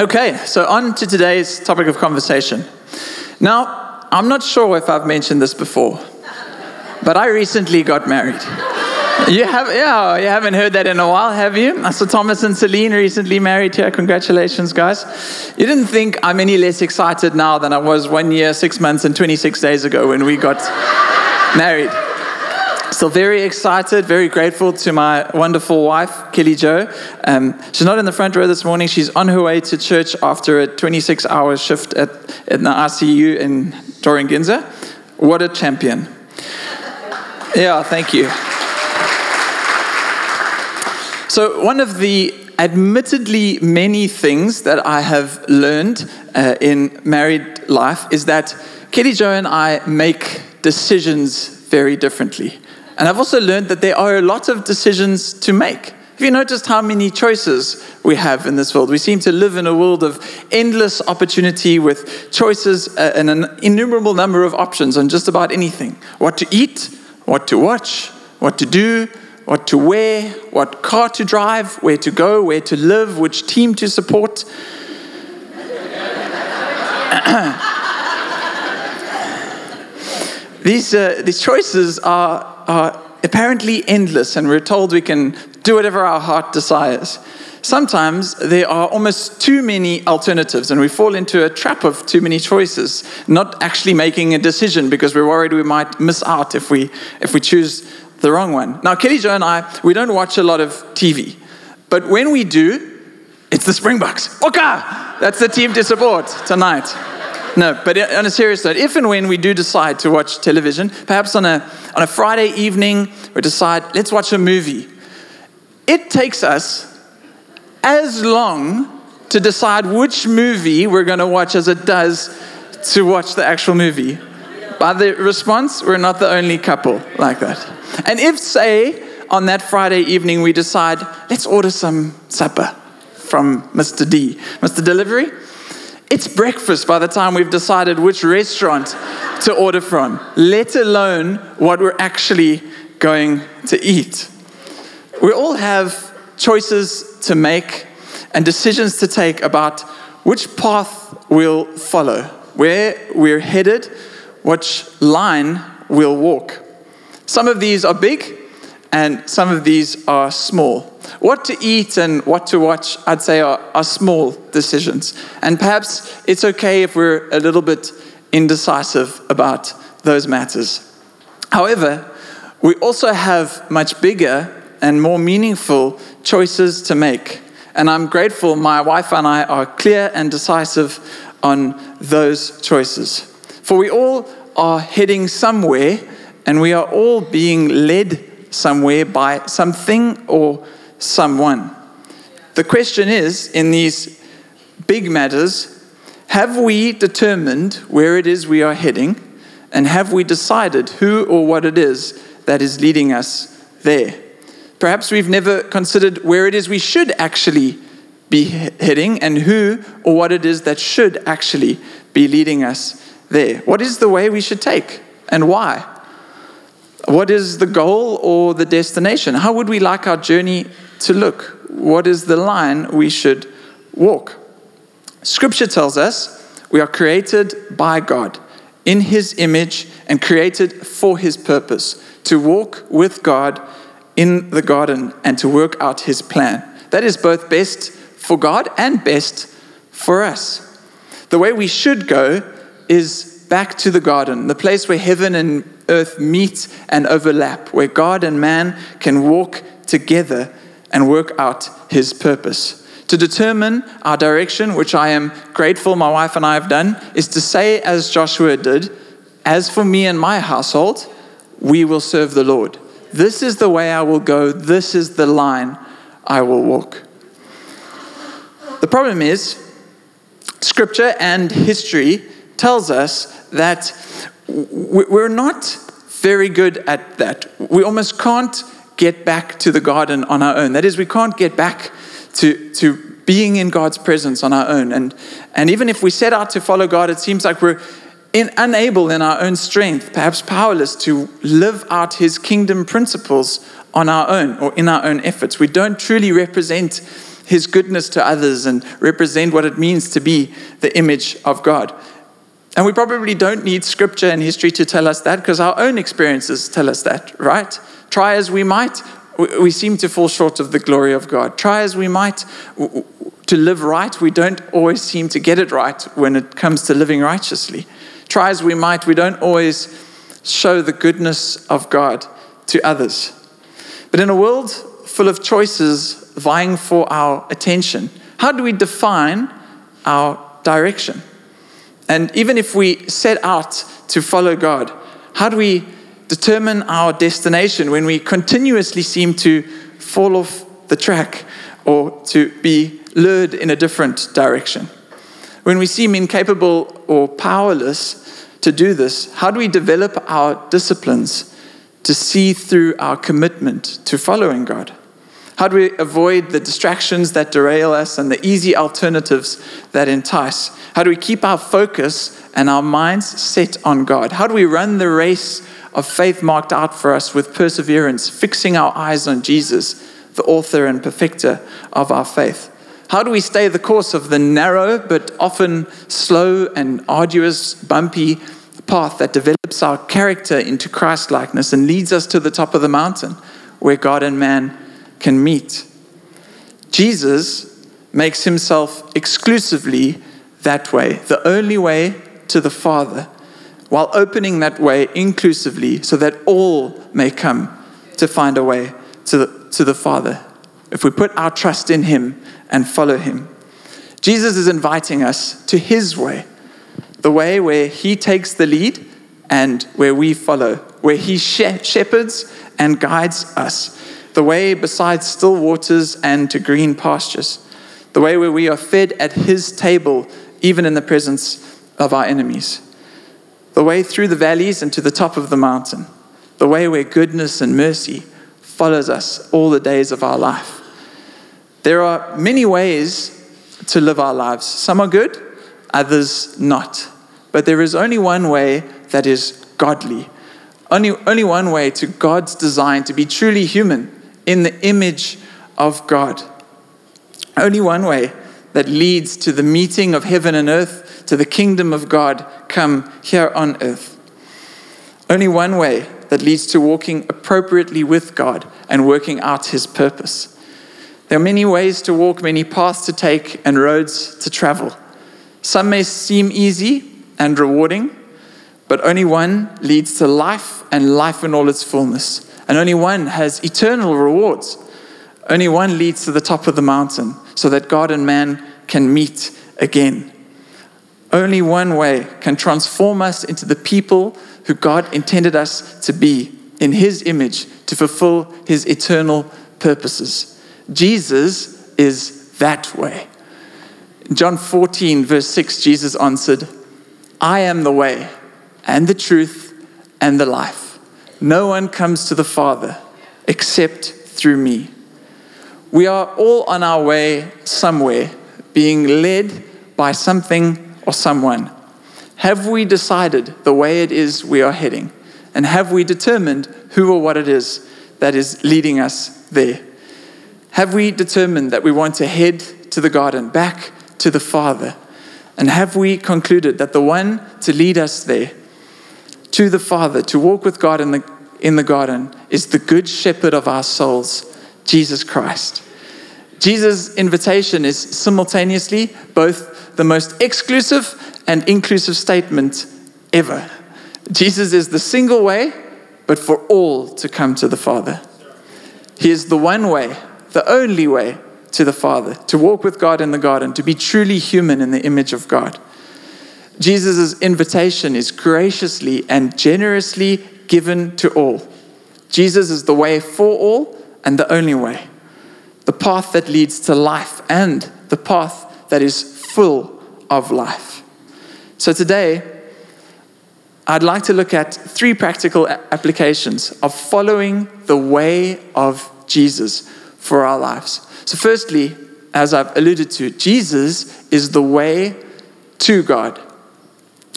Okay, so on to today's topic of conversation. Now, I'm not sure if I've mentioned this before, but I recently got married. You have, yeah, you haven't heard that in a while, have you? Uh, I saw Thomas and Celine recently married here. Congratulations, guys. You didn't think I'm any less excited now than I was one year, six months, and 26 days ago when we got married. Still very excited, very grateful to my wonderful wife, Kelly Joe. Um, she's not in the front row this morning. She's on her way to church after a 26 hour shift at, at the ICU in Dora Nginza. What a champion. Yeah, thank you. So, one of the admittedly many things that I have learned uh, in married life is that Kelly Joe and I make decisions very differently. And I've also learned that there are a lot of decisions to make. Have you noticed how many choices we have in this world? We seem to live in a world of endless opportunity with choices uh, and an innumerable number of options on just about anything what to eat, what to watch, what to do, what to wear, what car to drive, where to go, where to live, which team to support. these, uh, these choices are, are apparently endless, and we're told we can do whatever our heart desires. Sometimes there are almost too many alternatives, and we fall into a trap of too many choices, not actually making a decision because we're worried we might miss out if we, if we choose the wrong one. Now, Kelly Joe and I, we don't watch a lot of TV, but when we do, it's the Springboks. Oka! That's the team to support tonight. No, but on a serious note, if and when we do decide to watch television, perhaps on a, on a Friday evening, we decide, let's watch a movie, it takes us as long to decide which movie we're going to watch as it does to watch the actual movie. By the response, we're not the only couple like that. And if, say, on that Friday evening we decide, let's order some supper from Mr. D, Mr. Delivery, it's breakfast by the time we've decided which restaurant to order from, let alone what we're actually going to eat. We all have choices to make and decisions to take about which path we'll follow, where we're headed, which line we'll walk. Some of these are big and some of these are small. What to eat and what to watch, I'd say, are, are small decisions. And perhaps it's okay if we're a little bit indecisive about those matters. However, we also have much bigger and more meaningful choices to make. And I'm grateful my wife and I are clear and decisive on those choices. For we all are heading somewhere and we are all being led somewhere by something or someone. The question is in these big matters, have we determined where it is we are heading? And have we decided who or what it is that is leading us there? Perhaps we've never considered where it is we should actually be heading and who or what it is that should actually be leading us there. What is the way we should take and why? What is the goal or the destination? How would we like our journey to look? What is the line we should walk? Scripture tells us we are created by God in His image and created for His purpose to walk with God in the garden and to work out His plan. That is both best for God and best for us. The way we should go is back to the garden, the place where heaven and earth meet and overlap, where God and man can walk together and work out his purpose. To determine our direction, which I am grateful my wife and I have done, is to say, as Joshua did, As for me and my household, we will serve the Lord. This is the way I will go, this is the line I will walk. The problem is, scripture and history tells us that we're not very good at that. We almost can't get back to the garden on our own. That is, we can't get back to, to being in God's presence on our own. And, and even if we set out to follow God, it seems like we're in, unable in our own strength, perhaps powerless, to live out His kingdom principles on our own or in our own efforts. We don't truly represent his goodness to others and represent what it means to be the image of God. And we probably don't need scripture and history to tell us that because our own experiences tell us that, right? Try as we might, we seem to fall short of the glory of God. Try as we might to live right, we don't always seem to get it right when it comes to living righteously. Try as we might, we don't always show the goodness of God to others. But in a world full of choices vying for our attention, how do we define our direction? And even if we set out to follow God, how do we determine our destination when we continuously seem to fall off the track or to be lured in a different direction? When we seem incapable or powerless to do this, how do we develop our disciplines to see through our commitment to following God? How do we avoid the distractions that derail us and the easy alternatives that entice? How do we keep our focus and our minds set on God? How do we run the race of faith marked out for us with perseverance, fixing our eyes on Jesus, the author and perfecter of our faith? How do we stay the course of the narrow but often slow and arduous, bumpy path that develops our character into Christ likeness and leads us to the top of the mountain where God and man can meet. Jesus makes himself exclusively that way, the only way to the Father, while opening that way inclusively so that all may come to find a way to the, to the Father. If we put our trust in him and follow him, Jesus is inviting us to his way, the way where he takes the lead and where we follow, where he shepherds and guides us the way beside still waters and to green pastures, the way where we are fed at his table, even in the presence of our enemies, the way through the valleys and to the top of the mountain, the way where goodness and mercy follows us all the days of our life. There are many ways to live our lives. Some are good, others not. But there is only one way that is godly. Only, only one way to God's design to be truly human in the image of God. Only one way that leads to the meeting of heaven and earth, to the kingdom of God come here on earth. Only one way that leads to walking appropriately with God and working out his purpose. There are many ways to walk, many paths to take, and roads to travel. Some may seem easy and rewarding, but only one leads to life and life in all its fullness and only one has eternal rewards. Only one leads to the top of the mountain so that God and man can meet again. Only one way can transform us into the people who God intended us to be in His image to fulfill His eternal purposes. Jesus is that way. In John 14, verse 6, Jesus answered, I am the way and the truth and the life. No one comes to the Father except through me. We are all on our way somewhere, being led by something or someone. Have we decided the way it is we are heading? And have we determined who or what it is that is leading us there? Have we determined that we want to head to the garden, back to the Father? And have we concluded that the one to lead us there to the Father, to walk with God in the, in the garden, is the good shepherd of our souls, Jesus Christ. Jesus' invitation is simultaneously both the most exclusive and inclusive statement ever. Jesus is the single way, but for all to come to the Father. He is the one way, the only way to the Father, to walk with God in the garden, to be truly human in the image of God. Jesus' invitation is graciously and generously given to all. Jesus is the way for all and the only way, the path that leads to life and the path that is full of life. So today, I'd like to look at three practical applications of following the way of Jesus for our lives. So, firstly, as I've alluded to, Jesus is the way to God.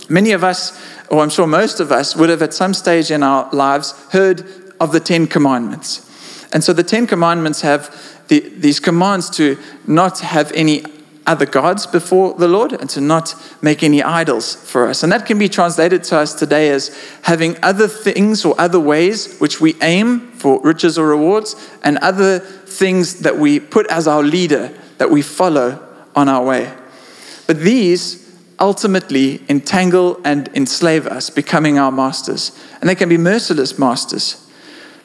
Many of us, or I'm sure most of us, would have at some stage in our lives heard of the Ten Commandments. And so the Ten Commandments have the, these commands to not have any other gods before the Lord and to not make any idols for us. And that can be translated to us today as having other things or other ways which we aim for riches or rewards, and other things that we put as our leader that we follow on our way. But these ultimately entangle and enslave us, becoming our masters. And they can be merciless masters.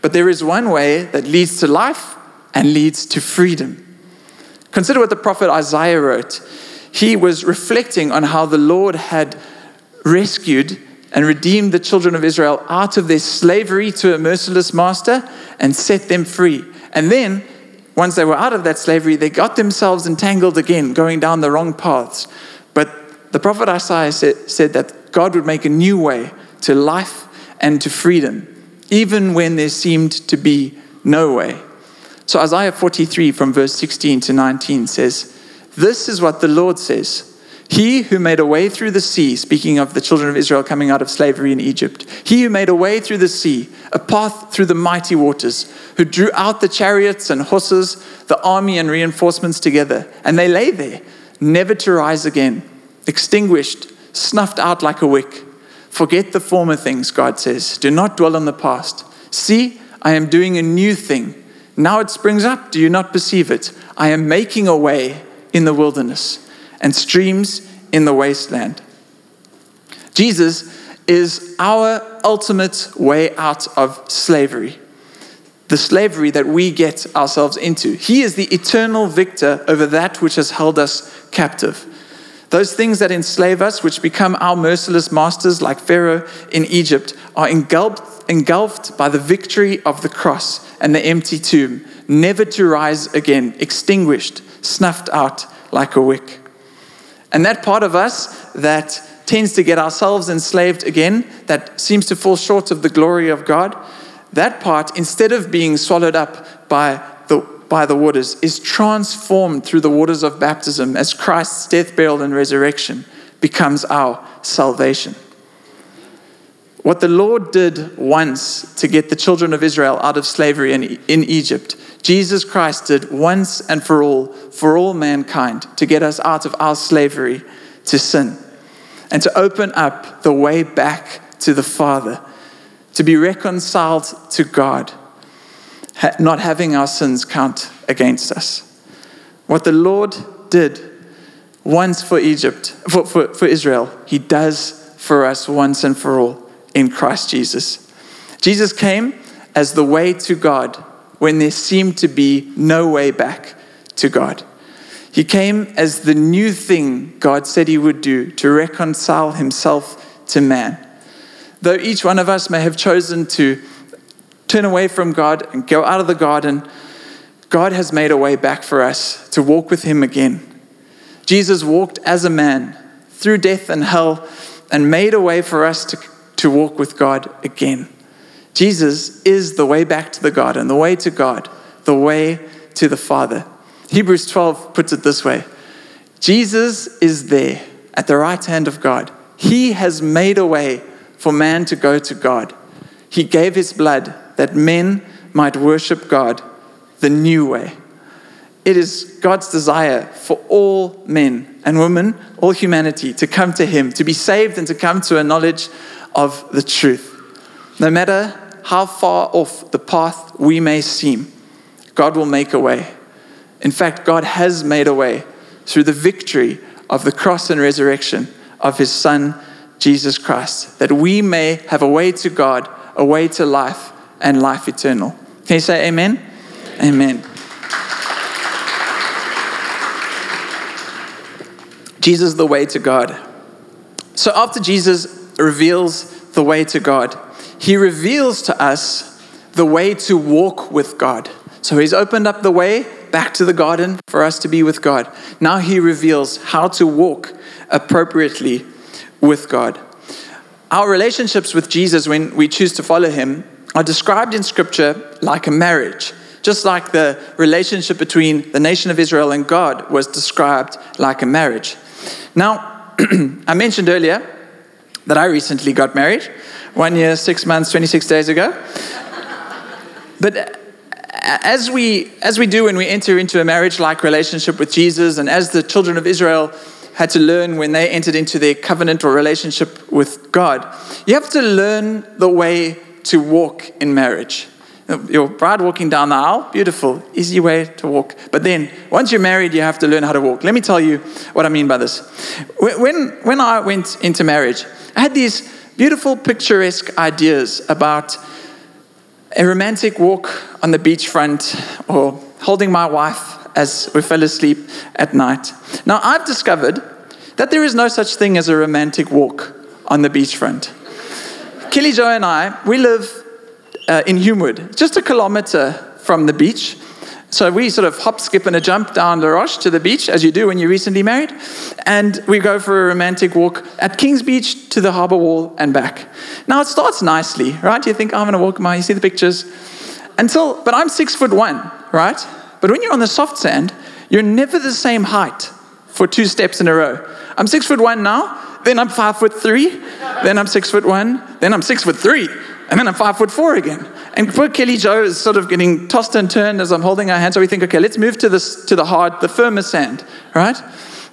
But there is one way that leads to life and leads to freedom. Consider what the prophet Isaiah wrote. He was reflecting on how the Lord had rescued and redeemed the children of Israel out of their slavery to a merciless master and set them free. And then, once they were out of that slavery, they got themselves entangled again, going down the wrong paths. The prophet Isaiah said, said that God would make a new way to life and to freedom, even when there seemed to be no way. So Isaiah 43 from verse 16 to 19 says, This is what the Lord says. He who made a way through the sea, speaking of the children of Israel coming out of slavery in Egypt, he who made a way through the sea, a path through the mighty waters, who drew out the chariots and horses, the army and reinforcements together, and they lay there, never to rise again, extinguished, snuffed out like a wick. Forget the former things, God says. Do not dwell on the past. See, I am doing a new thing. Now it springs up. Do you not perceive it? I am making a way in the wilderness and streams in the wasteland. Jesus is our ultimate way out of slavery, the slavery that we get ourselves into. He is the eternal victor over that which has held us captive. Those things that enslave us, which become our merciless masters, like Pharaoh in Egypt, are engulfed, engulfed by the victory of the cross and the empty tomb, never to rise again, extinguished, snuffed out like a wick. And that part of us that tends to get ourselves enslaved again, that seems to fall short of the glory of God, that part, instead of being swallowed up by by the waters, is transformed through the waters of baptism as Christ's death, burial, and resurrection becomes our salvation. What the Lord did once to get the children of Israel out of slavery in, in Egypt, Jesus Christ did once and for all, for all mankind, to get us out of our slavery to sin and to open up the way back to the Father, to be reconciled to God, not having our sins count against us. What the Lord did once for Egypt, for, for, for Israel, He does for us once and for all in Christ Jesus. Jesus came as the way to God when there seemed to be no way back to God. He came as the new thing God said he would do to reconcile himself to man. Though each one of us may have chosen to turn away from God and go out of the garden, God has made a way back for us to walk with him again. Jesus walked as a man through death and hell and made a way for us to to walk with God again. Jesus is the way back to the garden, the way to God, the way to the Father. Hebrews 12 puts it this way Jesus is there at the right hand of God. He has made a way for man to go to God. He gave his blood that men might worship God the new way. It is God's desire for all men and women, all humanity, to come to Him, to be saved and to come to a knowledge of the truth. No matter how far off the path we may seem, God will make a way. In fact, God has made a way through the victory of the cross and resurrection of his Son, Jesus Christ, that we may have a way to God, a way to life, and life eternal. Can you say amen? Amen. amen. Jesus, the way to God. So after Jesus reveals the way to God. He reveals to us the way to walk with God. So he's opened up the way back to the garden for us to be with God. Now he reveals how to walk appropriately with God. Our relationships with Jesus, when we choose to follow him, are described in Scripture like a marriage. Just like the relationship between the nation of Israel and God was described like a marriage. Now, I mentioned earlier that I recently got married, one year, six months, 26 days ago. but uh, as we, as we do when we enter into a marriage like relationship with Jesus, and as the children of Israel had to learn when they entered into their covenant or relationship with God, you have to learn the way to walk in marriage. Your bride walking down the aisle, beautiful, easy way to walk. But then, once you're married, you have to learn how to walk. Let me tell you what I mean by this. When, when I went into marriage, I had these beautiful, picturesque ideas about a romantic walk on the beachfront or holding my wife as we fell asleep at night. Now, I've discovered that there is no such thing as a romantic walk on the beachfront. Kelly Joe and I, we live uh, in Humewood, just a kilometer from the beach. So we sort of hop, skip, and a jump down La Roche to the beach, as you do when you're recently married. And we go for a romantic walk at King's Beach to the harbor wall and back. Now it starts nicely, right? You think, oh, I'm going to walk my, you see the pictures. Until, but I'm six foot one, right? But when you're on the soft sand, you're never the same height for two steps in a row. I'm six foot one now, then I'm five foot three, then I'm six foot one, then I'm six foot three, and then I'm five foot four again. And poor Kelly Joe is sort of getting tossed and turned as I'm holding her hand. So we think, okay, let's move to this to the hard, the firmer sand, right?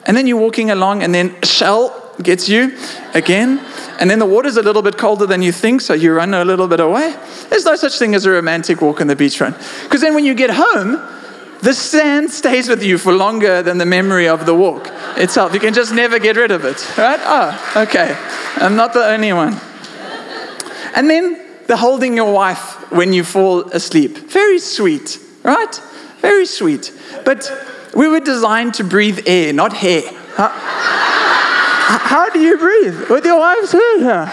And then you're walking along, and then shell gets you again. And then the water's a little bit colder than you think, so you run a little bit away. There's no such thing as a romantic walk on the beach, beachfront. Because then when you get home, the sand stays with you for longer than the memory of the walk itself. You can just never get rid of it, right? Oh, okay. I'm not the only one. And then the holding your wife when you fall asleep. Very sweet, right? Very sweet. But we were designed to breathe air, not hair. How, how do you breathe? With your wife's hair.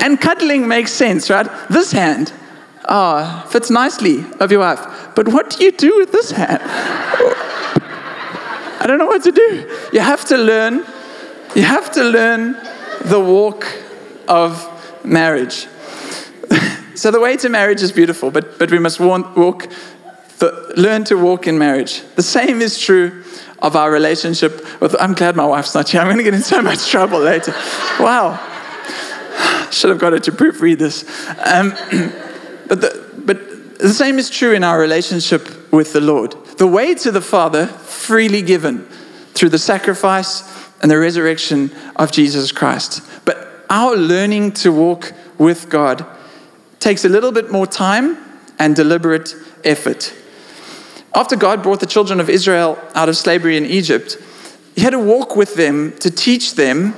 And cuddling makes sense, right? This hand Ah, oh, fits nicely of your wife. But what do you do with this hand? I don't know what to do. You have to learn. You have to learn the walk of marriage. so the way to marriage is beautiful, but, but we must walk, learn to walk in marriage. The same is true of our relationship with. I'm glad my wife's not here. I'm going to get in so much trouble later. Wow. Should have got her to proofread this. Um, but the, but the same is true in our relationship with the Lord. The way to the Father, freely given through the sacrifice and the resurrection of Jesus Christ. But our learning to walk with God takes a little bit more time and deliberate effort. After God brought the children of Israel out of slavery in Egypt, He had to walk with them to teach them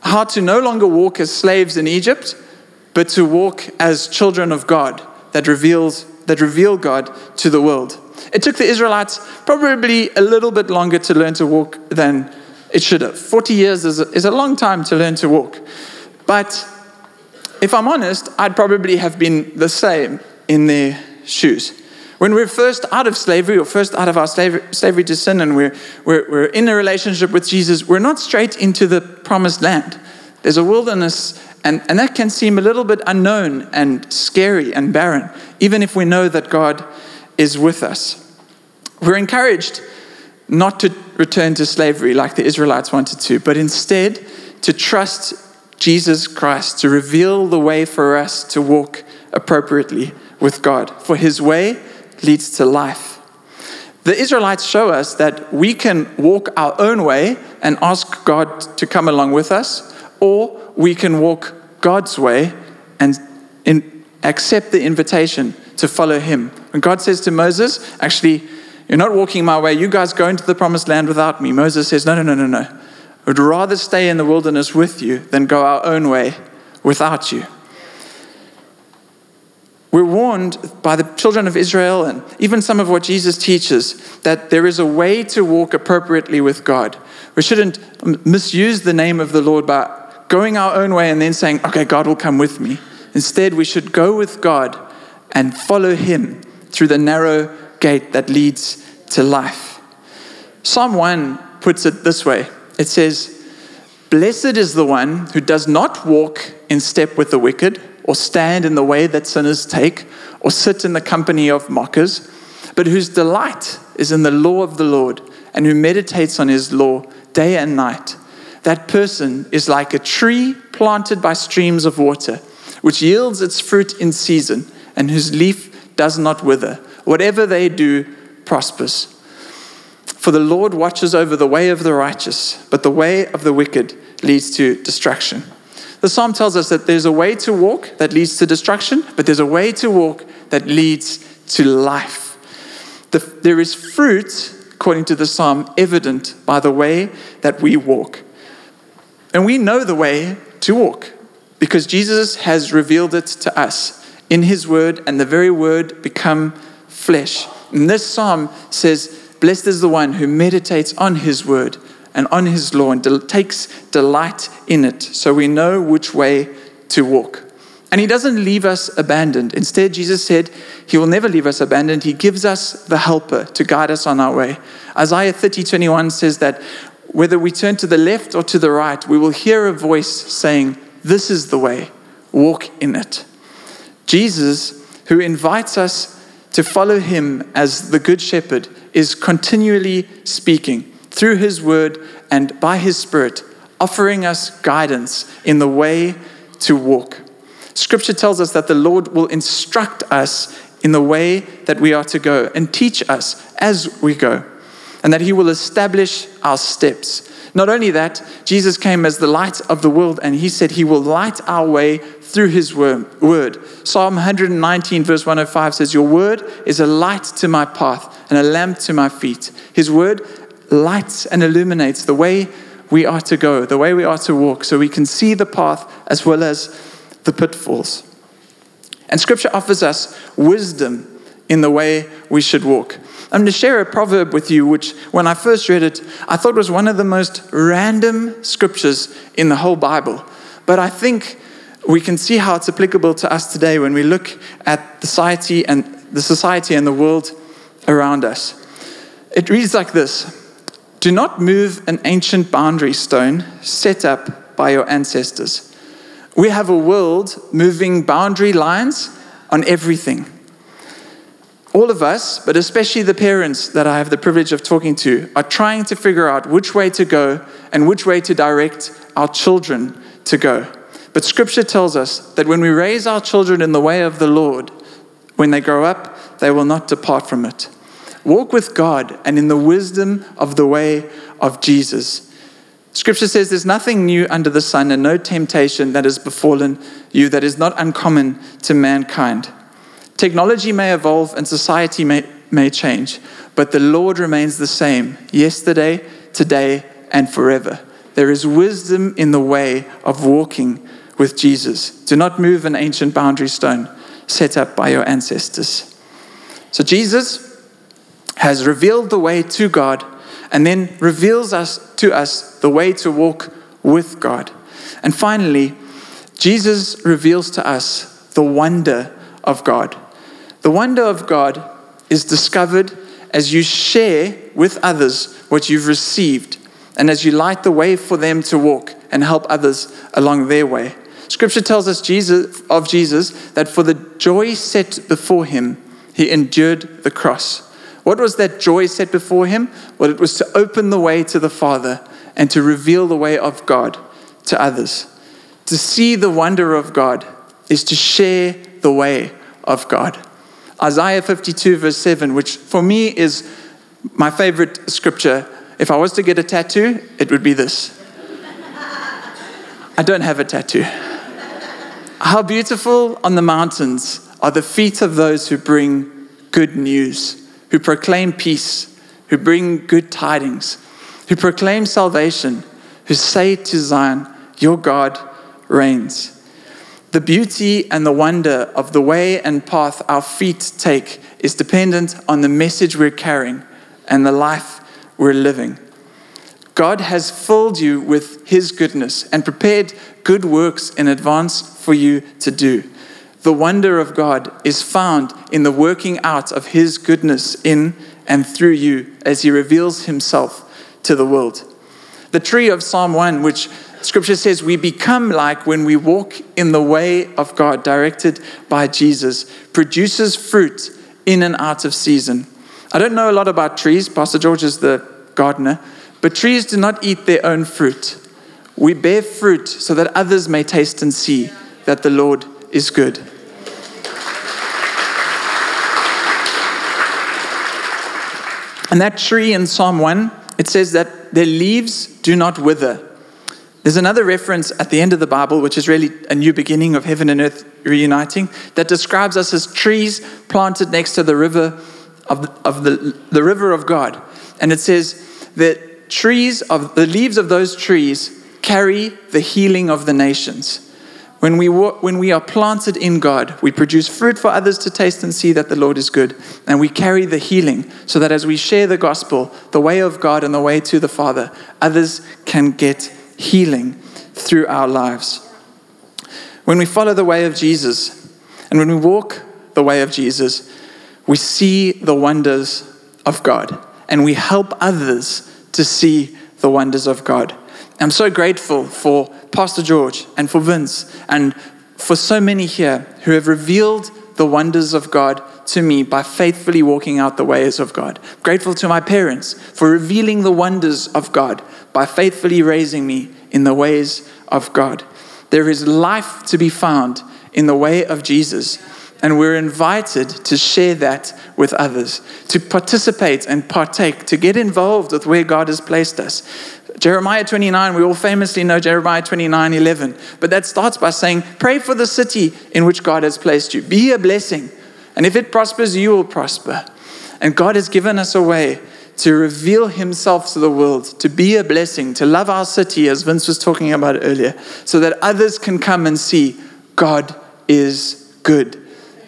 how to no longer walk as slaves in Egypt, but to walk as children of God that reveals that reveal God to the world. It took the Israelites probably a little bit longer to learn to walk than it should have. 40 years is a, is a long time to learn to walk. But if I'm honest, I'd probably have been the same in their shoes. When we're first out of slavery or first out of our slavery, slavery to sin and we're, we're, we're in a relationship with Jesus, we're not straight into the promised land. There's a wilderness and, and that can seem a little bit unknown and scary and barren, even if we know that God is with us. We're encouraged not to return to slavery like the Israelites wanted to, but instead to trust Jesus Christ, to reveal the way for us to walk appropriately with God. For his way leads to life. The Israelites show us that we can walk our own way and ask God to come along with us, or we can walk God's way and in, accept the invitation to follow Him. When God says to Moses, actually, you're not walking my way, you guys go into the promised land without me. Moses says, no, no, no, no, no. I would rather stay in the wilderness with you than go our own way without you. We're warned by the children of Israel and even some of what Jesus teaches that there is a way to walk appropriately with God. We shouldn't misuse the name of the Lord by going our own way and then saying, okay, God will come with me. Instead, we should go with God and follow Him through the narrow gate that leads to life. Psalm 1 puts it this way it says, Blessed is the one who does not walk in step with the wicked, or stand in the way that sinners take, or sit in the company of mockers, but whose delight is in the law of the Lord, and who meditates on his law day and night that person is like a tree planted by streams of water, which yields its fruit in season, and whose leaf does not wither. Whatever they do prospers. For the Lord watches over the way of the righteous, but the way of the wicked leads to destruction. The psalm tells us that there's a way to walk that leads to destruction, but there's a way to walk that leads to life. The, there is fruit, according to the psalm, evident by the way that we walk. And we know the way to walk because Jesus has revealed it to us in his word, and the very word become flesh. And this psalm says, Blessed is the one who meditates on his word and on his law and del- takes delight in it, so we know which way to walk. And he doesn't leave us abandoned. Instead, Jesus said he will never leave us abandoned. He gives us the helper to guide us on our way. Isaiah 30 21 says that whether we turn to the left or to the right, we will hear a voice saying, This is the way, walk in it. Jesus, who invites us to follow him as the Good Shepherd, is continually speaking through his word and by his spirit, offering us guidance in the way to walk. Scripture tells us that the Lord will instruct us in the way that we are to go and teach us as we go, and that he will establish our steps. Not only that, Jesus came as the light of the world, and he said he will light our way through his word. Psalm 119, verse 105 says, Your word is a light to my path and a lamp to my feet. His word lights and illuminates the way we are to go, the way we are to walk, so we can see the path as well as the pitfalls. And scripture offers us wisdom in the way we should walk. I'm going to share a proverb with you, which when I first read it, I thought was one of the most random scriptures in the whole Bible. But I think we can see how it's applicable to us today when we look at the society and the society and the world around us. It reads like this Do not move an ancient boundary stone set up by your ancestors. We have a world moving boundary lines on everything. All of us, but especially the parents that I have the privilege of talking to, are trying to figure out which way to go and which way to direct our children to go. But scripture tells us that when we raise our children in the way of the Lord, when they grow up, they will not depart from it. Walk with God and in the wisdom of the way of Jesus. Scripture says there's nothing new under the sun and no temptation that has befallen you that is not uncommon to mankind. Technology may evolve and society may, may change, but the Lord remains the same yesterday, today, and forever. There is wisdom in the way of walking with Jesus. Do not move an ancient boundary stone set up by your ancestors. So Jesus has revealed the way to God and then reveals us to us the way to walk with God. And finally, Jesus reveals to us the wonder of God. The wonder of God is discovered as you share with others what you've received and as you light the way for them to walk and help others along their way. Scripture tells us Jesus, of Jesus that for the joy set before him, he endured the cross. What was that joy set before him? Well, it was to open the way to the Father and to reveal the way of God to others. To see the wonder of God is to share the way of God. Isaiah 52, verse 7, which for me is my favorite scripture. If I was to get a tattoo, it would be this. I don't have a tattoo. How beautiful on the mountains are the feet of those who bring good news, who proclaim peace, who bring good tidings, who proclaim salvation, who say to Zion, Your God reigns. The beauty and the wonder of the way and path our feet take is dependent on the message we're carrying and the life we're living. God has filled you with His goodness and prepared good works in advance for you to do. The wonder of God is found in the working out of His goodness in and through you as He reveals Himself to the world. The tree of Psalm 1, which Scripture says we become like when we walk in the way of God, directed by Jesus, produces fruit in and out of season. I don't know a lot about trees. Pastor George is the gardener. But trees do not eat their own fruit. We bear fruit so that others may taste and see that the Lord is good. And that tree in Psalm 1, it says that their leaves do not wither. There's another reference at the end of the Bible, which is really a new beginning of heaven and earth reuniting, that describes us as trees planted next to the river of the, of the, the river of God. And it says that trees of the leaves of those trees carry the healing of the nations. When we, when we are planted in God, we produce fruit for others to taste and see that the Lord is good. And we carry the healing so that as we share the gospel, the way of God and the way to the Father, others can get healing through our lives. When we follow the way of Jesus and when we walk the way of Jesus, we see the wonders of God and we help others to see the wonders of God. I'm so grateful for Pastor George and for Vince and for so many here who have revealed the wonders of God to me by faithfully walking out the ways of God. Grateful to my parents for revealing the wonders of God by faithfully raising me in the ways of God. There is life to be found in the way of Jesus, and we're invited to share that with others, to participate and partake, to get involved with where God has placed us. Jeremiah 29, we all famously know Jeremiah 29 11. But that starts by saying, Pray for the city in which God has placed you. Be a blessing. And if it prospers, you will prosper. And God has given us a way to reveal Himself to the world, to be a blessing, to love our city, as Vince was talking about earlier, so that others can come and see God is good.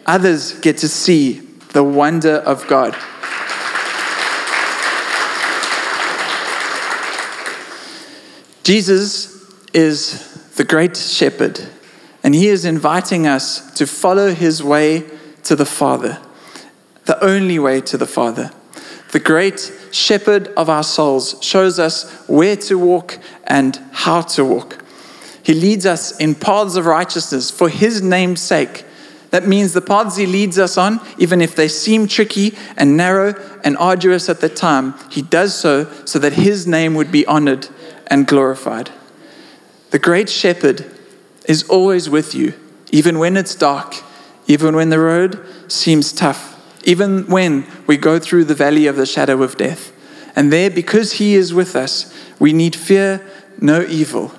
Others get to see the wonder of God. Jesus is the great shepherd, and he is inviting us to follow his way to the Father, the only way to the Father. The great shepherd of our souls shows us where to walk and how to walk. He leads us in paths of righteousness for his name's sake. That means the paths he leads us on, even if they seem tricky and narrow and arduous at the time, he does so so that his name would be honored and glorified. The great shepherd is always with you, even when it's dark, even when the road seems tough, even when we go through the valley of the shadow of death. And there, because he is with us, we need fear no evil.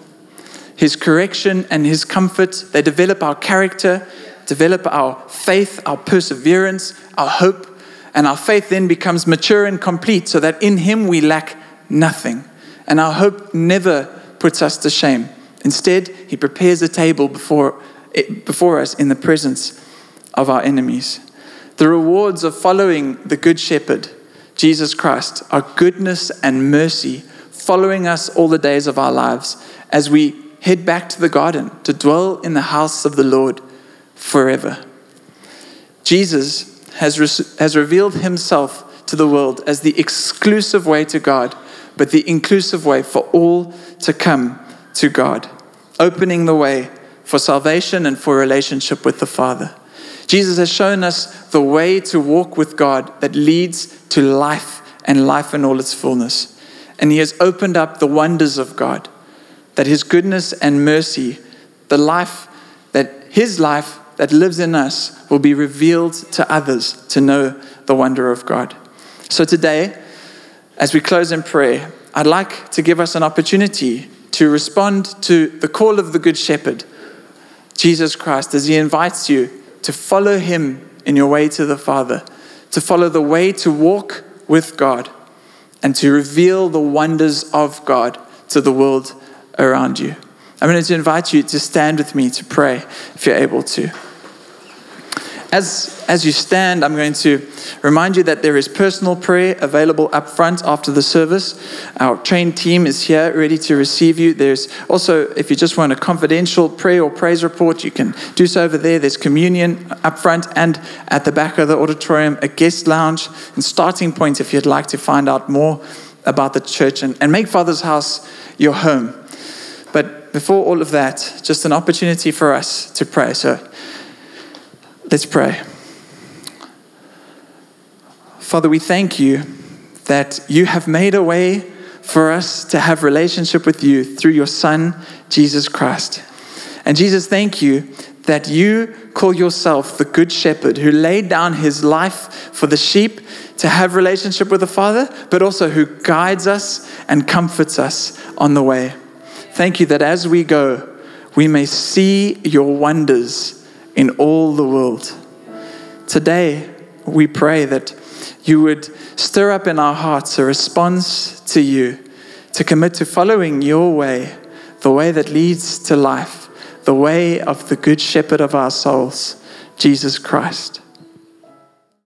His correction and his comfort, they develop our character, develop our faith, our perseverance, our hope, and our faith then becomes mature and complete so that in him we lack nothing and our hope never puts us to shame. Instead, He prepares a table before, before us in the presence of our enemies. The rewards of following the Good Shepherd, Jesus Christ, are goodness and mercy following us all the days of our lives as we head back to the garden to dwell in the house of the Lord forever. Jesus has, re- has revealed himself to the world as the exclusive way to God but the inclusive way for all to come to God, opening the way for salvation and for relationship with the Father. Jesus has shown us the way to walk with God that leads to life and life in all its fullness. And He has opened up the wonders of God, that His goodness and mercy, the life that His life that lives in us, will be revealed to others to know the wonder of God. So today, as we close in prayer, I'd like to give us an opportunity to respond to the call of the Good Shepherd, Jesus Christ, as he invites you to follow him in your way to the Father, to follow the way to walk with God, and to reveal the wonders of God to the world around you. I'm going to invite you to stand with me to pray if you're able to. As, as you stand, I'm going to remind you that there is personal prayer available up front after the service. Our trained team is here ready to receive you. There's also, if you just want a confidential prayer or praise report, you can do so over there. There's communion up front and at the back of the auditorium, a guest lounge and starting point if you'd like to find out more about the church and, and make Father's house your home. But before all of that, just an opportunity for us to pray. So Let's pray. Father, we thank you that you have made a way for us to have relationship with you through your son Jesus Christ. And Jesus, thank you that you call yourself the good shepherd who laid down his life for the sheep to have relationship with the Father, but also who guides us and comforts us on the way. Thank you that as we go, we may see your wonders in all the world. Today, we pray that you would stir up in our hearts a response to you, to commit to following your way, the way that leads to life, the way of the good shepherd of our souls, Jesus Christ.